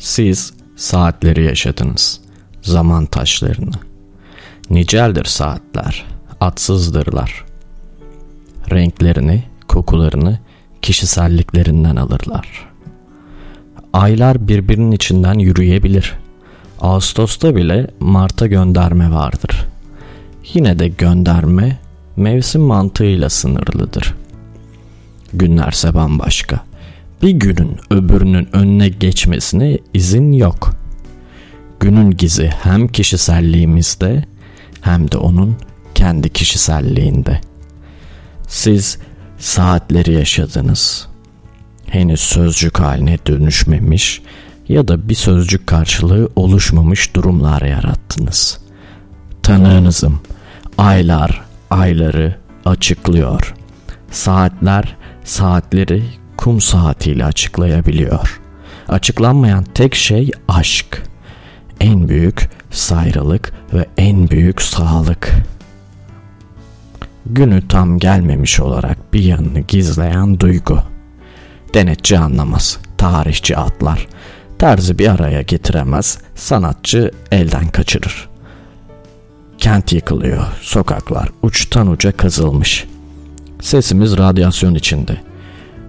Siz saatleri yaşadınız, zaman taşlarını. Niceldir saatler, atsızdırlar. Renklerini, kokularını kişiselliklerinden alırlar. Aylar birbirinin içinden yürüyebilir. Ağustos'ta bile Mart'a gönderme vardır. Yine de gönderme mevsim mantığıyla sınırlıdır. Günlerse bambaşka. Bir günün öbürünün önüne geçmesine izin yok. Günün gizi hem kişiselliğimizde hem de onun kendi kişiselliğinde. Siz saatleri yaşadınız. Henüz sözcük haline dönüşmemiş ya da bir sözcük karşılığı oluşmamış durumlar yarattınız. Tanığınızım aylar ayları açıklıyor. Saatler saatleri kum saatiyle açıklayabiliyor. Açıklanmayan tek şey aşk. En büyük sayrılık ve en büyük sağlık. Günü tam gelmemiş olarak bir yanını gizleyen duygu. Denetçi anlamaz, tarihçi atlar. Terzi bir araya getiremez, sanatçı elden kaçırır. Kent yıkılıyor, sokaklar uçtan uca kazılmış. Sesimiz radyasyon içinde.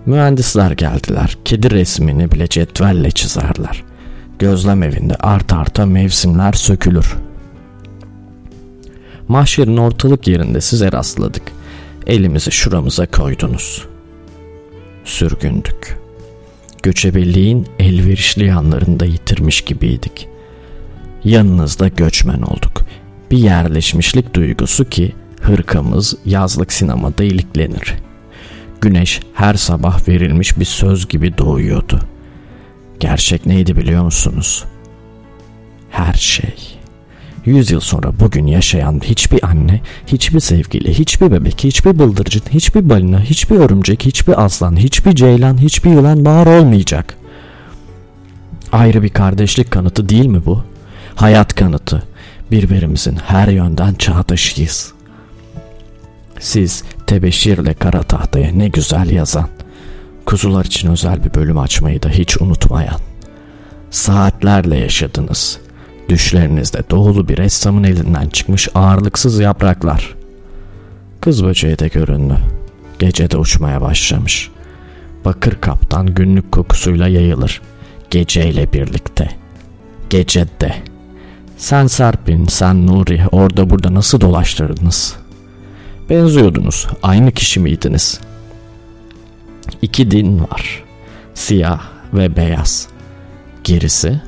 Mühendisler geldiler, kedi resmini bile cetvelle çizerler. Gözlem evinde art arta mevsimler sökülür. Mahşerin ortalık yerinde size rastladık. Elimizi şuramıza koydunuz. Sürgündük. Göçebelliğin elverişli yanlarında yitirmiş gibiydik. Yanınızda göçmen olduk. Bir yerleşmişlik duygusu ki hırkamız yazlık sinemada iliklenir. Güneş her sabah verilmiş bir söz gibi doğuyordu. Gerçek neydi biliyor musunuz? Her şey. Yüz yıl sonra bugün yaşayan hiçbir anne, hiçbir sevgili, hiçbir bebek, hiçbir bıldırcın, hiçbir balina, hiçbir örümcek, hiçbir aslan, hiçbir ceylan, hiçbir yılan var olmayacak. Ayrı bir kardeşlik kanıtı değil mi bu? Hayat kanıtı. Birbirimizin her yönden çağdaşıyız. Siz tebeşirle kara tahtaya ne güzel yazan, kuzular için özel bir bölüm açmayı da hiç unutmayan, saatlerle yaşadınız. Düşlerinizde doğulu bir ressamın elinden çıkmış ağırlıksız yapraklar. Kız böceği de göründü. Gecede uçmaya başlamış. Bakır kaptan günlük kokusuyla yayılır. Geceyle birlikte. Gecede. Sen Serpin, sen Nuri orada burada nasıl dolaştırdınız? Benziyordunuz. Aynı kişi miydiniz? İki din var. Siyah ve beyaz. Gerisi